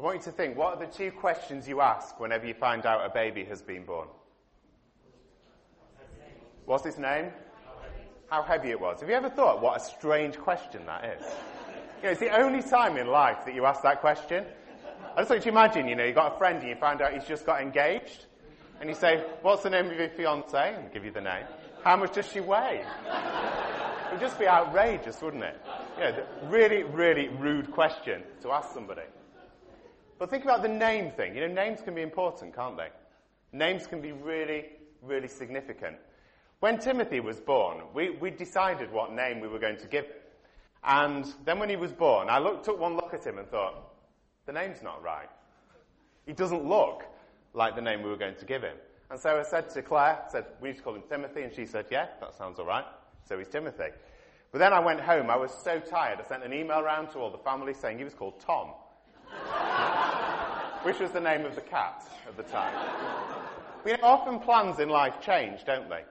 I want you to think what are the two questions you ask whenever you find out a baby has been born? What's his name? How heavy it was. Have you ever thought what a strange question that is? You know, it's the only time in life that you ask that question. I just want you to imagine, you know, you've got a friend and you find out he's just got engaged. And you say, what's the name of your fiance? And give you the name. How much does she weigh? It would just be outrageous, wouldn't it? You know, really, really rude question to ask somebody. But think about the name thing. You know, names can be important, can't they? Names can be really, really significant. When Timothy was born, we, we decided what name we were going to give him. And then when he was born, I looked, took one look at him and thought, the name's not right. He doesn't look like the name we were going to give him. And so I said to Claire, said, we need to call him Timothy, and she said, yeah, that sounds alright. So he's Timothy. But then I went home, I was so tired, I sent an email around to all the family saying he was called Tom. Which was the name of the cat at the time. We often plans in life change, don't they?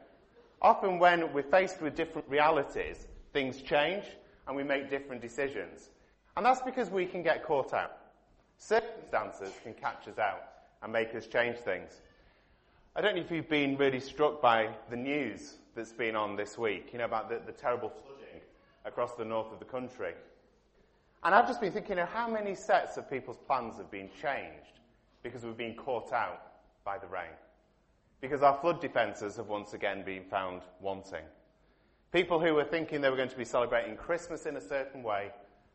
Often when we're faced with different realities, things change and we make different decisions. And that's because we can get caught out. Circumstances can catch us out and make us change things. I don't know if you've been really struck by the news that's been on this week, you know, about the, the terrible flooding across the north of the country. And I've just been thinking, you know, how many sets of people's plans have been changed because we've been caught out by the rain? because our flood defences have once again been found wanting. People who were thinking they were going to be celebrating Christmas in a certain way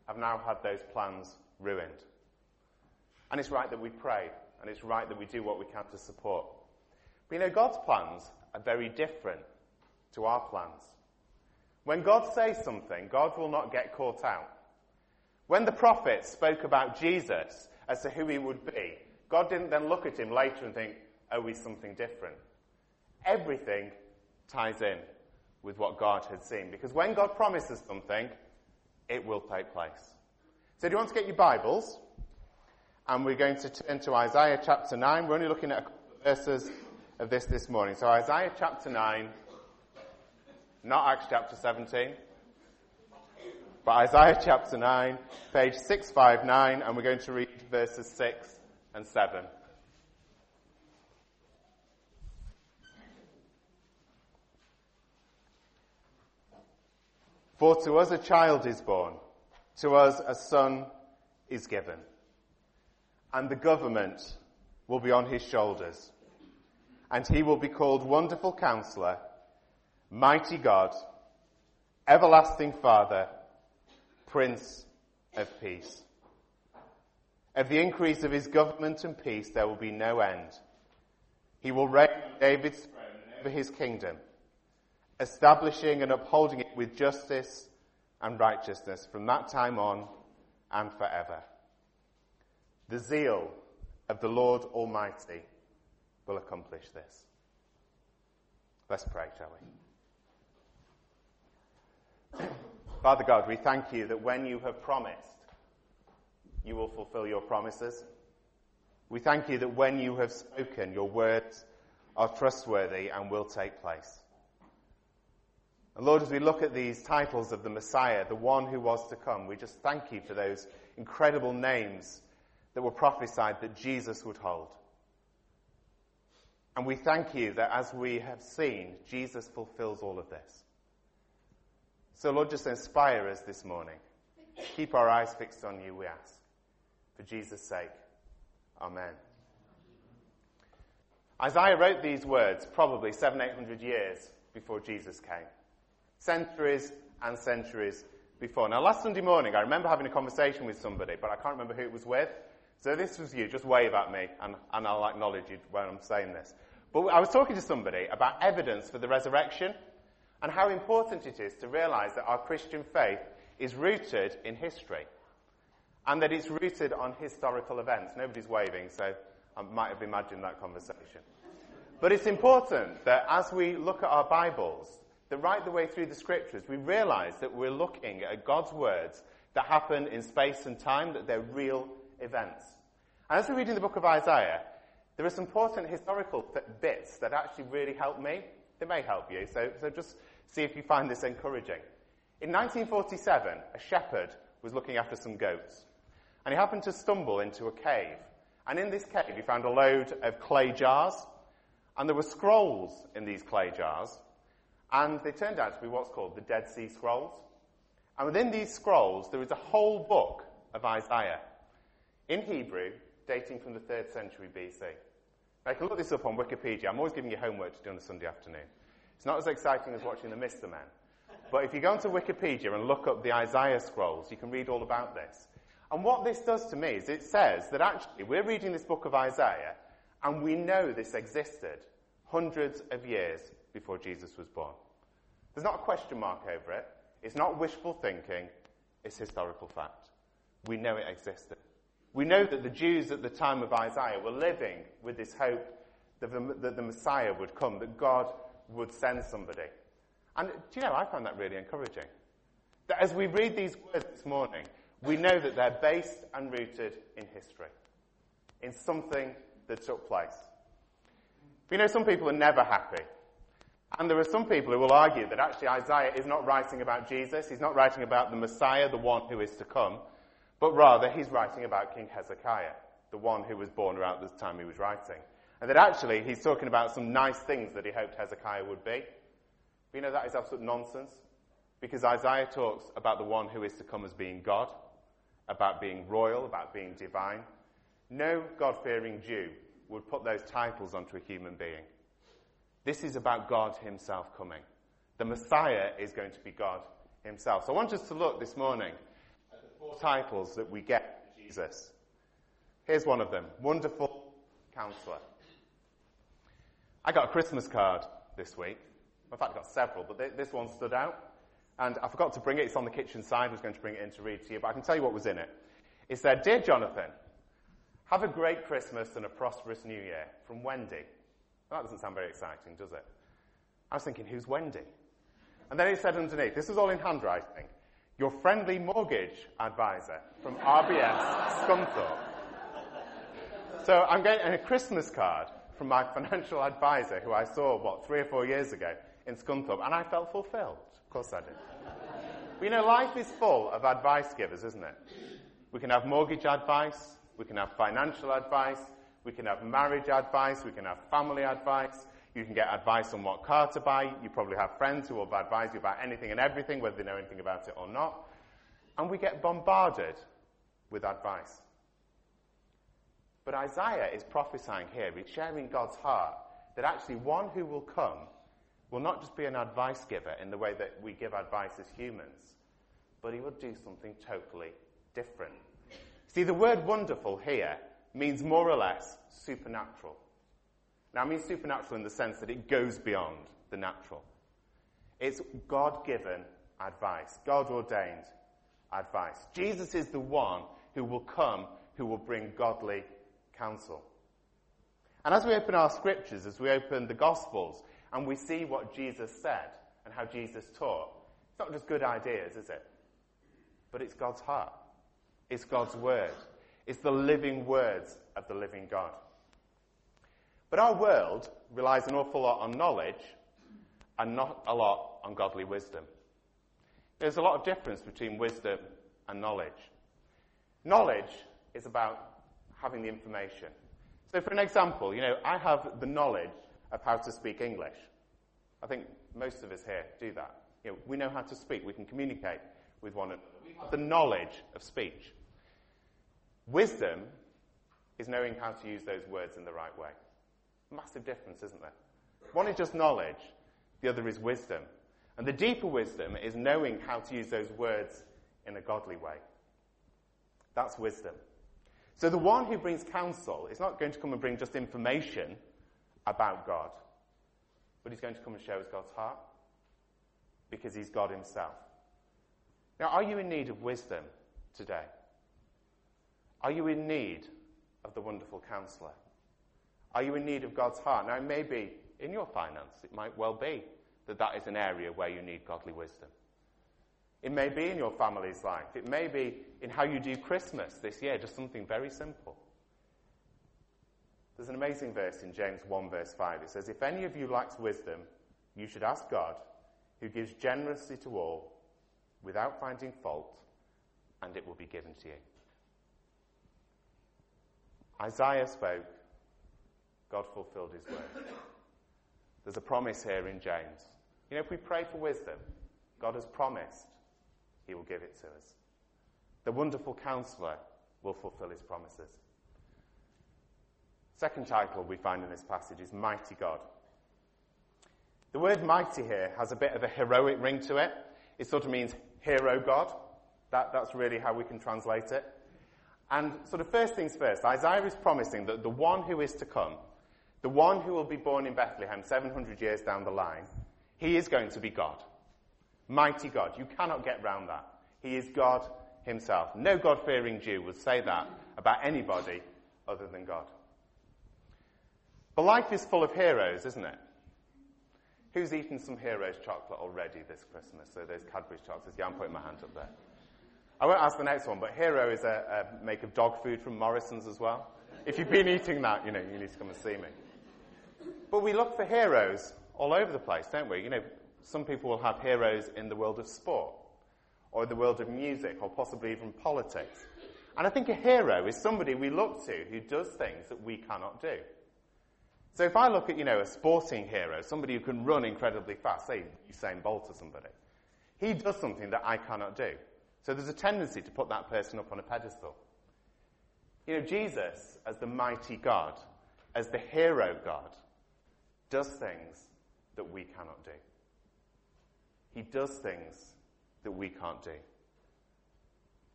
have now had those plans ruined. And it's right that we pray, and it's right that we do what we can to support. But you know, God's plans are very different to our plans. When God says something, God will not get caught out. When the prophets spoke about Jesus as to who he would be, God didn't then look at him later and think, oh, he's something different? Everything ties in with what God had seen. Because when God promises something, it will take place. So do you want to get your Bibles? And we're going to turn to Isaiah chapter 9. We're only looking at a couple of verses of this this morning. So Isaiah chapter 9, not Acts chapter 17, but Isaiah chapter 9, page 659, and we're going to read verses 6 and 7. For to us a child is born, to us a son is given, and the government will be on his shoulders, and he will be called Wonderful Counselor, Mighty God, Everlasting Father, Prince of Peace. Of the increase of his government and peace there will be no end. He will reign David's throne over his kingdom establishing and upholding it with justice and righteousness from that time on and forever. The zeal of the Lord Almighty will accomplish this. Let's pray, shall we? Father God, we thank you that when you have promised, you will fulfill your promises. We thank you that when you have spoken, your words are trustworthy and will take place. And Lord, as we look at these titles of the Messiah, the one who was to come, we just thank you for those incredible names that were prophesied that Jesus would hold. And we thank you that as we have seen, Jesus fulfills all of this. So, Lord, just inspire us this morning. Keep our eyes fixed on you, we ask. For Jesus' sake. Amen. Isaiah wrote these words probably seven, eight hundred years before Jesus came centuries and centuries before. Now, last Sunday morning, I remember having a conversation with somebody, but I can't remember who it was with. So this was you. Just wave at me, and, and I'll acknowledge you when I'm saying this. But I was talking to somebody about evidence for the resurrection and how important it is to realize that our Christian faith is rooted in history and that it's rooted on historical events. Nobody's waving, so I might have imagined that conversation. But it's important that as we look at our Bibles, that right the way through the scriptures, we realize that we're looking at God's words that happen in space and time, that they're real events. And as we read in the book of Isaiah, there are some important historical th- bits that actually really help me. They may help you, so, so just see if you find this encouraging. In 1947, a shepherd was looking after some goats. And he happened to stumble into a cave. And in this cave, he found a load of clay jars. And there were scrolls in these clay jars. And they turned out to be what's called the Dead Sea Scrolls. And within these scrolls, there is a whole book of Isaiah in Hebrew, dating from the 3rd century BC. You can look this up on Wikipedia. I'm always giving you homework to do on a Sunday afternoon. It's not as exciting as watching the Mr. Men. But if you go onto Wikipedia and look up the Isaiah scrolls, you can read all about this. And what this does to me is it says that actually we're reading this book of Isaiah and we know this existed hundreds of years before Jesus was born. There's not a question mark over it. It's not wishful thinking. It's historical fact. We know it existed. We know that the Jews at the time of Isaiah were living with this hope that the, that the Messiah would come, that God would send somebody. And do you know, I find that really encouraging. That as we read these words this morning, we know that they're based and rooted in history, in something that took place. You know, some people are never happy. And there are some people who will argue that actually Isaiah is not writing about Jesus, he's not writing about the Messiah, the one who is to come, but rather he's writing about King Hezekiah, the one who was born around the time he was writing. And that actually he's talking about some nice things that he hoped Hezekiah would be. But you know, that is absolute nonsense. Because Isaiah talks about the one who is to come as being God, about being royal, about being divine. No God fearing Jew would put those titles onto a human being. This is about God Himself coming. The Messiah is going to be God Himself. So I want us to look this morning titles that we get for Jesus. Here's one of them Wonderful Counselor. I got a Christmas card this week. In fact, I got several, but this one stood out. And I forgot to bring it. It's on the kitchen side. I was going to bring it in to read to you, but I can tell you what was in it. It said, Dear Jonathan, have a great Christmas and a prosperous New Year from Wendy. That doesn't sound very exciting, does it? I was thinking, who's Wendy? And then it said underneath, this was all in handwriting, your friendly mortgage advisor from RBS Scunthorpe. So I'm getting a Christmas card from my financial advisor who I saw, what, three or four years ago in Scunthorpe, and I felt fulfilled. Of course I did. But you know, life is full of advice givers, isn't it? We can have mortgage advice, we can have financial advice, we can have marriage advice, we can have family advice, you can get advice on what car to buy, you probably have friends who will advise you about anything and everything, whether they know anything about it or not. And we get bombarded with advice. But Isaiah is prophesying here, he's sharing God's heart, that actually one who will come will not just be an advice giver in the way that we give advice as humans, but he will do something totally different. See, the word wonderful here means more or less supernatural. Now, I mean supernatural in the sense that it goes beyond the natural. It's God given advice, God ordained advice. Jesus is the one who will come, who will bring godly counsel. And as we open our scriptures, as we open the Gospels, and we see what Jesus said and how Jesus taught, it's not just good ideas, is it? But it's God's heart. It's God's word. It's the living words of the living God. But our world relies an awful lot on knowledge and not a lot on godly wisdom. There's a lot of difference between wisdom and knowledge. Knowledge is about having the information. So, for an example, you know, I have the knowledge of how to speak English. I think most of us here do that. You know, we know how to speak. We can communicate with one another. We have the knowledge of speech. Wisdom is knowing how to use those words in the right way. Massive difference, isn't there? One is just knowledge, the other is wisdom. And the deeper wisdom is knowing how to use those words in a godly way. That's wisdom. So the one who brings counsel is not going to come and bring just information about God, but he's going to come and show us God's heart because he's God himself. Now, are you in need of wisdom today? Are you in need of the wonderful counselor? Are you in need of God's heart? Now, maybe in your finance, it might well be that that is an area where you need godly wisdom. It may be in your family's life. It may be in how you do Christmas this year, just something very simple. There's an amazing verse in James 1, verse 5. It says, If any of you lacks wisdom, you should ask God, who gives generously to all, without finding fault, and it will be given to you. Isaiah spoke, God fulfilled his word. There's a promise here in James. You know, if we pray for wisdom, God has promised he will give it to us. The wonderful counselor will fulfill his promises. Second title we find in this passage is Mighty God. The word mighty here has a bit of a heroic ring to it. It sort of means hero God. That, that's really how we can translate it. And sort of first things first, Isaiah is promising that the one who is to come, the one who will be born in Bethlehem 700 years down the line, he is going to be God. Mighty God. You cannot get round that. He is God himself. No God fearing Jew would say that about anybody other than God. But life is full of heroes, isn't it? Who's eaten some Heroes chocolate already this Christmas? So there's Cadbury's chocolates. Yeah, I'm putting my hand up there. I won't ask the next one, but Hero is a, a make of dog food from Morrison's as well. If you've been eating that, you know, you need to come and see me. But we look for heroes all over the place, don't we? You know, some people will have heroes in the world of sport, or the world of music, or possibly even politics. And I think a hero is somebody we look to who does things that we cannot do. So if I look at, you know, a sporting hero, somebody who can run incredibly fast, say Usain Bolt or somebody, he does something that I cannot do. So there's a tendency to put that person up on a pedestal. You know, Jesus, as the mighty God, as the hero God, does things that we cannot do. He does things that we can't do.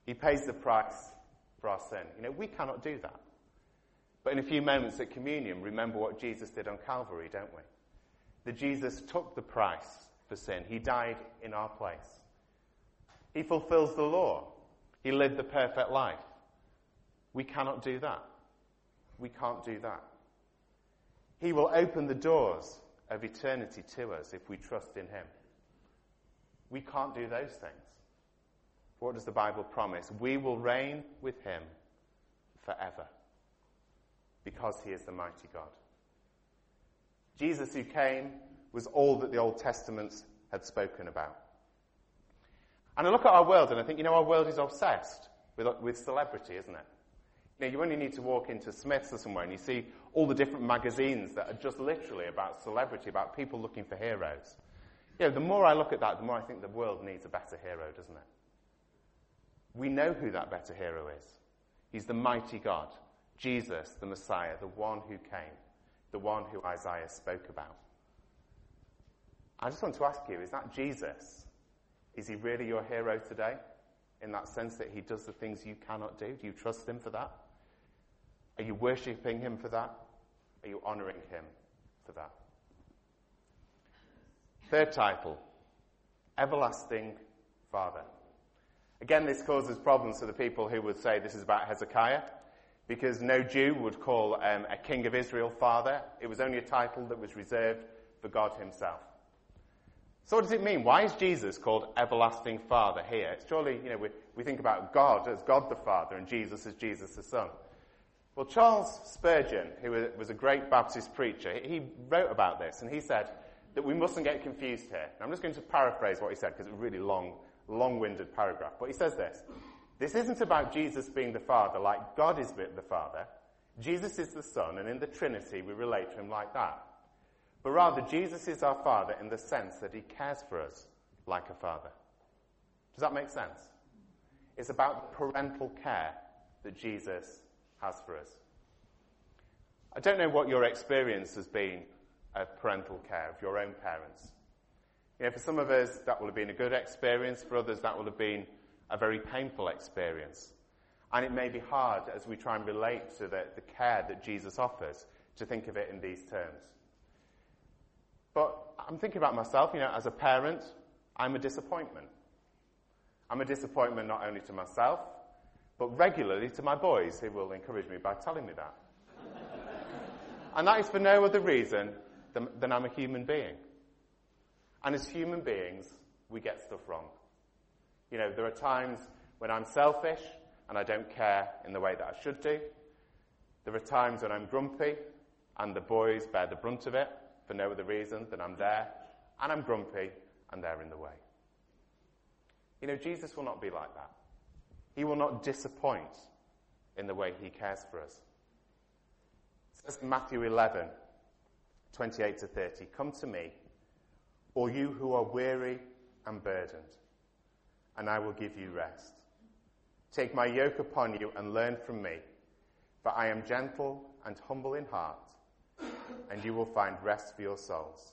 He pays the price for our sin. You know, we cannot do that. But in a few moments at communion, remember what Jesus did on Calvary, don't we? That Jesus took the price for sin. He died in our place. He fulfills the law. He lived the perfect life. We cannot do that. We can't do that. He will open the doors of eternity to us if we trust in Him. We can't do those things. What does the Bible promise? We will reign with him forever because he is the mighty God. Jesus, who came, was all that the Old Testament had spoken about. And I look at our world and I think, you know, our world is obsessed with, with celebrity, isn't it? You know, you only need to walk into Smith's or somewhere and you see all the different magazines that are just literally about celebrity, about people looking for heroes. You know, the more I look at that, the more I think the world needs a better hero, doesn't it? We know who that better hero is. He's the mighty God, Jesus, the Messiah, the one who came, the one who Isaiah spoke about. I just want to ask you, is that Jesus? Is he really your hero today? In that sense that he does the things you cannot do? Do you trust him for that? Are you worshipping him for that? Are you honoring him for that? Third title, Everlasting Father. Again, this causes problems for the people who would say this is about Hezekiah, because no Jew would call um, a king of Israel father. It was only a title that was reserved for God himself. So what does it mean? Why is Jesus called everlasting father here? It's Surely, you know, we, we think about God as God the Father and Jesus as Jesus the Son. Well, Charles Spurgeon, who was a great Baptist preacher, he wrote about this and he said, that we mustn't get confused here. Now, I'm just going to paraphrase what he said because it's a really long, long-winded paragraph. But he says this. This isn't about Jesus being the Father like God is the Father. Jesus is the Son, and in the Trinity we relate to him like that. But rather, Jesus is our Father in the sense that he cares for us like a Father. Does that make sense? It's about the parental care that Jesus has for us. I don't know what your experience has been of parental care, of your own parents. You know, for some of us, that will have been a good experience. For others, that will have been a very painful experience. And it may be hard as we try and relate to the, the care that Jesus offers to think of it in these terms. But I'm thinking about myself, you know, as a parent, I'm a disappointment. I'm a disappointment not only to myself, but regularly to my boys who will encourage me by telling me that. and that is for no other reason than I'm a human being. And as human beings, we get stuff wrong. You know, there are times when I'm selfish and I don't care in the way that I should do. There are times when I'm grumpy and the boys bear the brunt of it for no other reason than I'm there and I'm grumpy and they're in the way. You know, Jesus will not be like that. He will not disappoint in the way he cares for us. It says Matthew 11, 28 to 30, Come to me, all you who are weary and burdened, and I will give you rest. Take my yoke upon you and learn from me, for I am gentle and humble in heart, and you will find rest for your souls.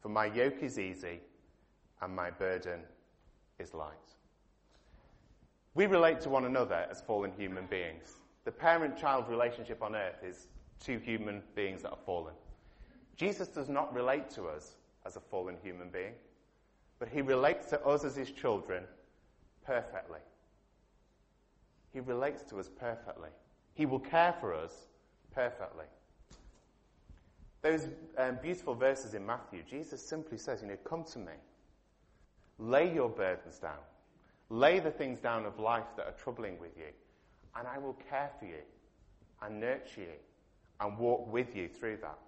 For my yoke is easy and my burden is light. We relate to one another as fallen human beings. The parent child relationship on earth is two human beings that are fallen. Jesus does not relate to us as a fallen human being, but he relates to us as his children perfectly. He relates to us perfectly. He will care for us perfectly. Those um, beautiful verses in Matthew, Jesus simply says, you know, come to me. Lay your burdens down. Lay the things down of life that are troubling with you, and I will care for you and nurture you and walk with you through that.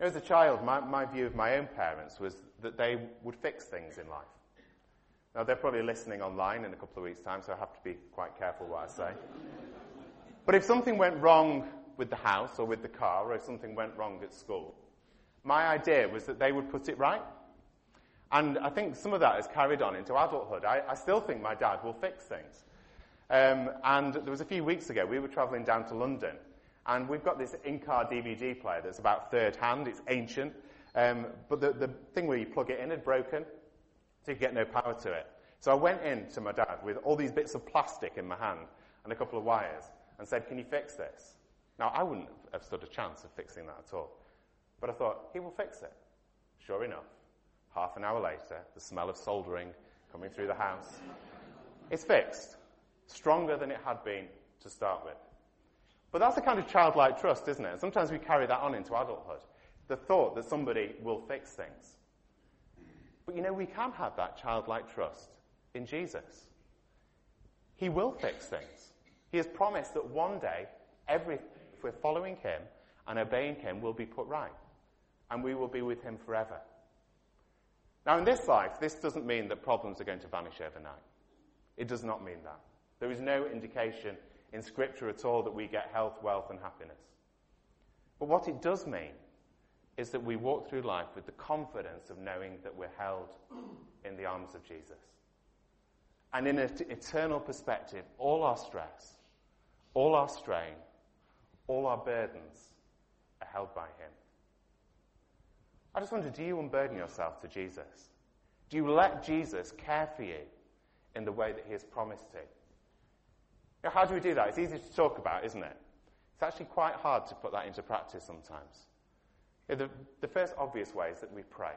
As a child, my, my view of my own parents was that they would fix things in life. Now, they're probably listening online in a couple of weeks' time, so I have to be quite careful what I say. but if something went wrong with the house or with the car, or if something went wrong at school, my idea was that they would put it right. And I think some of that is carried on into adulthood. I, I still think my dad will fix things. Um, and there was a few weeks ago, we were travelling down to London, and we've got this in-car DVD player that's about third hand. It's ancient. Um, but the, the thing where you plug it in had broken, so you get no power to it. So I went in to my dad with all these bits of plastic in my hand and a couple of wires and said, can you fix this? Now, I wouldn't have stood a chance of fixing that at all. But I thought, he will fix it. Sure enough, half an hour later, the smell of soldering coming through the house. It's fixed. Stronger than it had been to start with. But that's a kind of childlike trust, isn't it? Sometimes we carry that on into adulthood. The thought that somebody will fix things. But you know, we can have that childlike trust in Jesus. He will fix things. He has promised that one day, every, if we're following Him and obeying Him, will be put right. And we will be with Him forever. Now, in this life, this doesn't mean that problems are going to vanish overnight. It does not mean that. There is no indication in Scripture at all that we get health, wealth, and happiness. But what it does mean is that we walk through life with the confidence of knowing that we're held in the arms of Jesus. And in an eternal perspective, all our stress, all our strain, all our burdens are held by Him. I just wonder do you unburden yourself to Jesus? Do you let Jesus care for you in the way that He has promised to? Now, how do we do that? It's easy to talk about, isn't it? It's actually quite hard to put that into practice sometimes. The, the first obvious way is that we pray.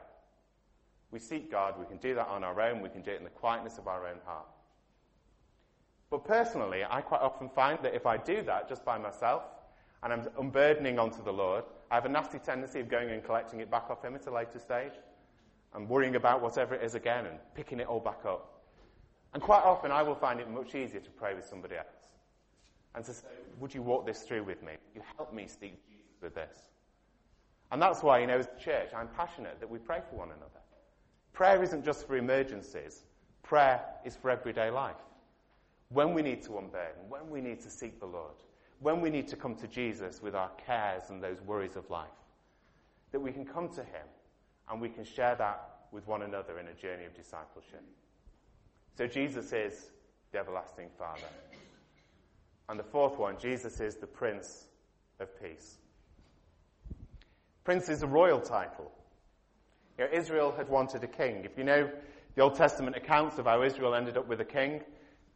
We seek God. We can do that on our own. We can do it in the quietness of our own heart. But personally, I quite often find that if I do that just by myself and I'm unburdening onto the Lord, I have a nasty tendency of going and collecting it back off Him at a later stage and worrying about whatever it is again and picking it all back up. And quite often I will find it much easier to pray with somebody else. And to say, would you walk this through with me? You help me speak Jesus with this. And that's why, you know, as a church, I'm passionate that we pray for one another. Prayer isn't just for emergencies. Prayer is for everyday life. When we need to unburden, when we need to seek the Lord, when we need to come to Jesus with our cares and those worries of life, that we can come to Him and we can share that with one another in a journey of discipleship. So Jesus is the everlasting Father. And the fourth one, Jesus is the Prince of Peace. Prince is a royal title. You know, Israel had wanted a king. If you know the Old Testament accounts of how Israel ended up with a king,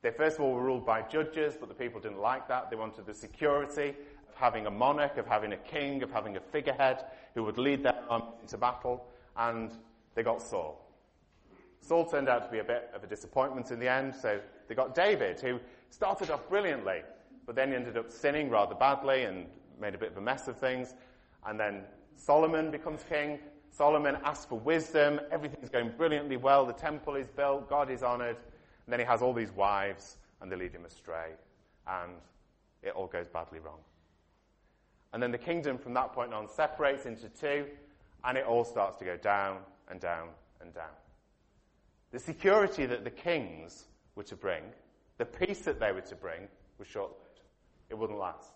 they first of all were ruled by judges, but the people didn't like that. They wanted the security of having a monarch, of having a king, of having a figurehead who would lead them into battle, and they got Saul. Saul turned out to be a bit of a disappointment in the end, so they got David, who started off brilliantly, but then ended up sinning rather badly and made a bit of a mess of things. And then Solomon becomes king. Solomon asks for wisdom. Everything's going brilliantly well. The temple is built. God is honored. And then he has all these wives, and they lead him astray. And it all goes badly wrong. And then the kingdom from that point on separates into two, and it all starts to go down and down and down. The security that the kings were to bring, the peace that they were to bring, was short lived. It wouldn't last.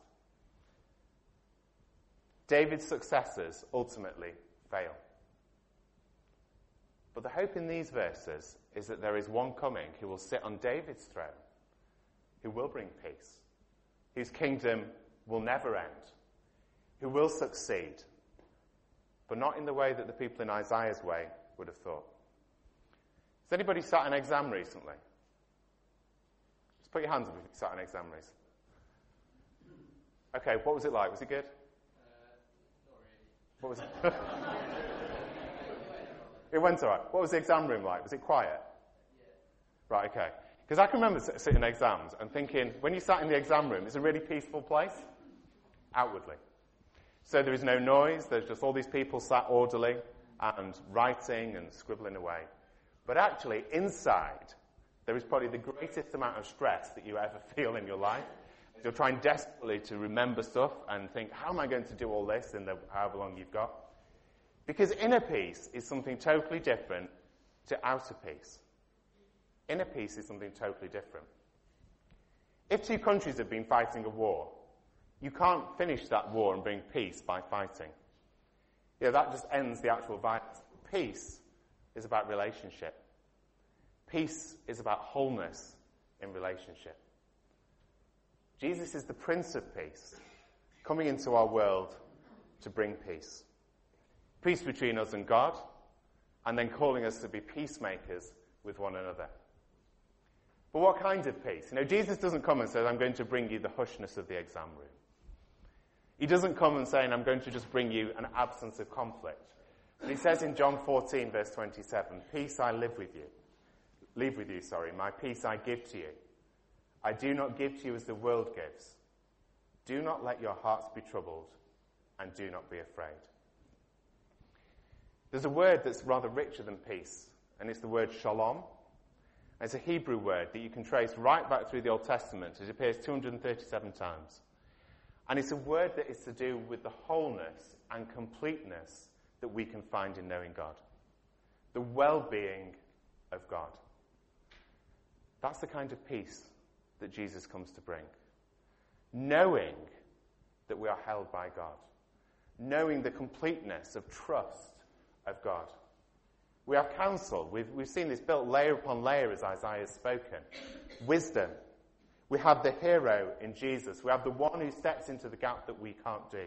David's successors ultimately fail. But the hope in these verses is that there is one coming who will sit on David's throne, who will bring peace, whose kingdom will never end, who will succeed, but not in the way that the people in Isaiah's way would have thought. Has anybody sat an exam recently? Just put your hands up if you've sat an exam recently. Okay, what was it like? Was it good? Uh, What was it? it went all right. What was the exam room like? Was it quiet? Right, okay. Because I can remember sitting in exams and thinking, when you sat in the exam room, it's a really peaceful place, outwardly. So there is no noise, there's just all these people sat orderly and writing and scribbling away. But actually, inside, there is probably the greatest amount of stress that you ever feel in your life. You're trying desperately to remember stuff and think, how am I going to do all this in the however long you've got? Because inner peace is something totally different to outer peace. Inner peace is something totally different. If two countries have been fighting a war, you can't finish that war and bring peace by fighting. That just ends the actual violence. Peace is about relationship. Peace is about wholeness in relationship. Jesus is the Prince of Peace, coming into our world to bring peace. Peace between us and God, and then calling us to be peacemakers with one another. But what kind of peace? You know, Jesus doesn't come and say, I'm going to bring you the hushness of the exam room. He doesn't come and say, I'm going to just bring you an absence of conflict. But he says in John 14, verse 27, Peace I live with you. Leave with you, sorry. My peace I give to you. I do not give to you as the world gives. Do not let your hearts be troubled, and do not be afraid. There's a word that's rather richer than peace, and it's the word shalom. It's a Hebrew word that you can trace right back through the Old Testament. It appears 237 times. And it's a word that is to do with the wholeness and completeness that we can find in knowing God. The well being of God. That's the kind of peace that Jesus comes to bring. Knowing that we are held by God. Knowing the completeness of trust of God. We have counsel. We've, we've seen this built layer upon layer as Isaiah has spoken. Wisdom. We have the hero in Jesus. We have the one who steps into the gap that we can't do.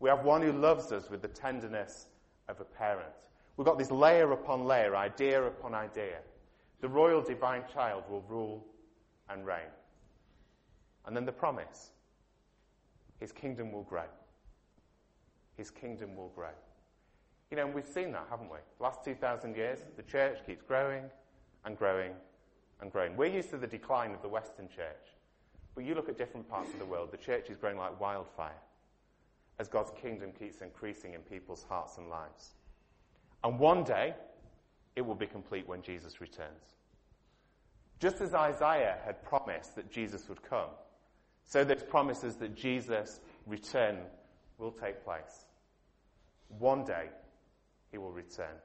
We have one who loves us with the tenderness of a parent. We've got this layer upon layer, idea upon idea. The royal divine child will rule and reign. And then the promise his kingdom will grow. His kingdom will grow. You know, and we've seen that, haven't we? The last 2,000 years, the church keeps growing and growing and growing. We're used to the decline of the Western church. But you look at different parts of the world, the church is growing like wildfire as God's kingdom keeps increasing in people's hearts and lives. And one day, it will be complete when Jesus returns. Just as Isaiah had promised that Jesus would come, so there's promises that Jesus' return will take place. One day, he will return.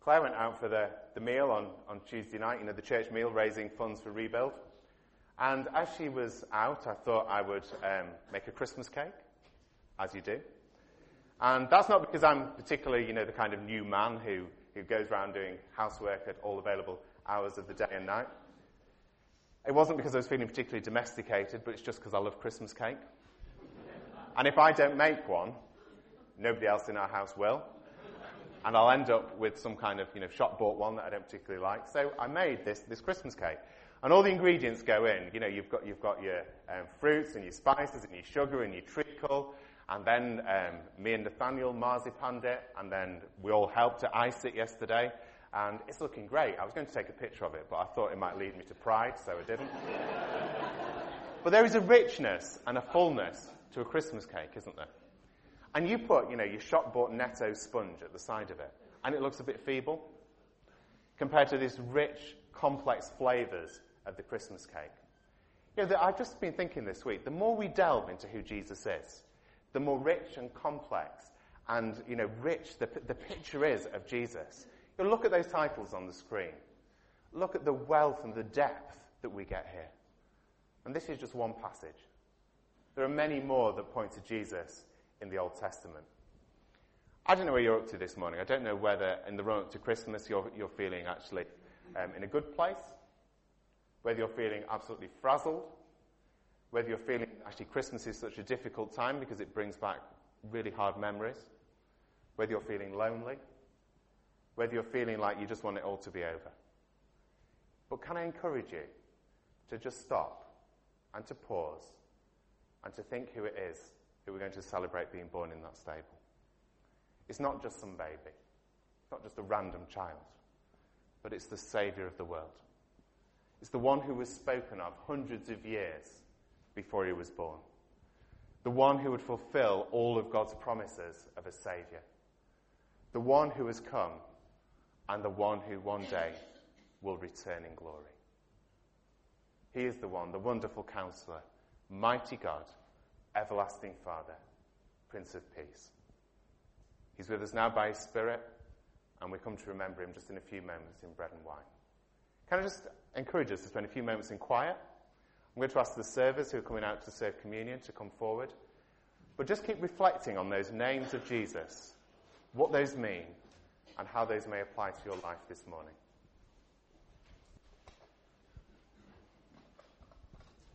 Claire went out for the, the meal on, on Tuesday night, you know, the church meal, raising funds for rebuild. And as she was out, I thought I would um, make a Christmas cake, as you do. And that's not because I'm particularly, you know, the kind of new man who, who goes around doing housework at all available hours of the day and night. It wasn't because I was feeling particularly domesticated, but it's just because I love Christmas cake. and if I don't make one, nobody else in our house will. And I'll end up with some kind of, you know, shop bought one that I don't particularly like. So I made this, this Christmas cake. And all the ingredients go in. You know, you've got, you've got your um, fruits and your spices and your sugar and your treacle. And then um, me and Nathaniel marzipanned it. And then we all helped to ice it yesterday. And it's looking great. I was going to take a picture of it, but I thought it might lead me to pride, so I didn't. but there is a richness and a fullness to a Christmas cake, isn't there? And you put, you know, your shop bought netto sponge at the side of it, and it looks a bit feeble compared to these rich, complex flavors of the Christmas cake. You know, I've just been thinking this week, the more we delve into who Jesus is, the more rich and complex and, you know, rich the, the picture is of Jesus. You know, look at those titles on the screen. Look at the wealth and the depth that we get here. And this is just one passage. There are many more that point to Jesus in the Old Testament. I don't know where you're up to this morning. I don't know whether in the run up to Christmas you're, you're feeling actually um, in a good place, whether you're feeling absolutely frazzled, whether you're feeling actually Christmas is such a difficult time because it brings back really hard memories, whether you're feeling lonely, whether you're feeling like you just want it all to be over. But can I encourage you to just stop and to pause and to think who it is we're going to celebrate being born in that stable? It's not just some baby. It's not just a random child. But it's the Saviour of the world. It's the one who was spoken of hundreds of years before he was born. The one who would fulfill all of God's promises of a Saviour. The one who has come and the one who one day will return in glory. He is the one, the wonderful counselor, mighty God, everlasting Father, Prince of Peace. He's with us now by His Spirit, and we come to remember Him just in a few moments in bread and wine. Can I just encourage us to spend a few moments in quiet? I'm going to ask the servers who are coming out to serve communion to come forward. But just keep reflecting on those names of Jesus, what those mean, and how those may apply to your life this morning.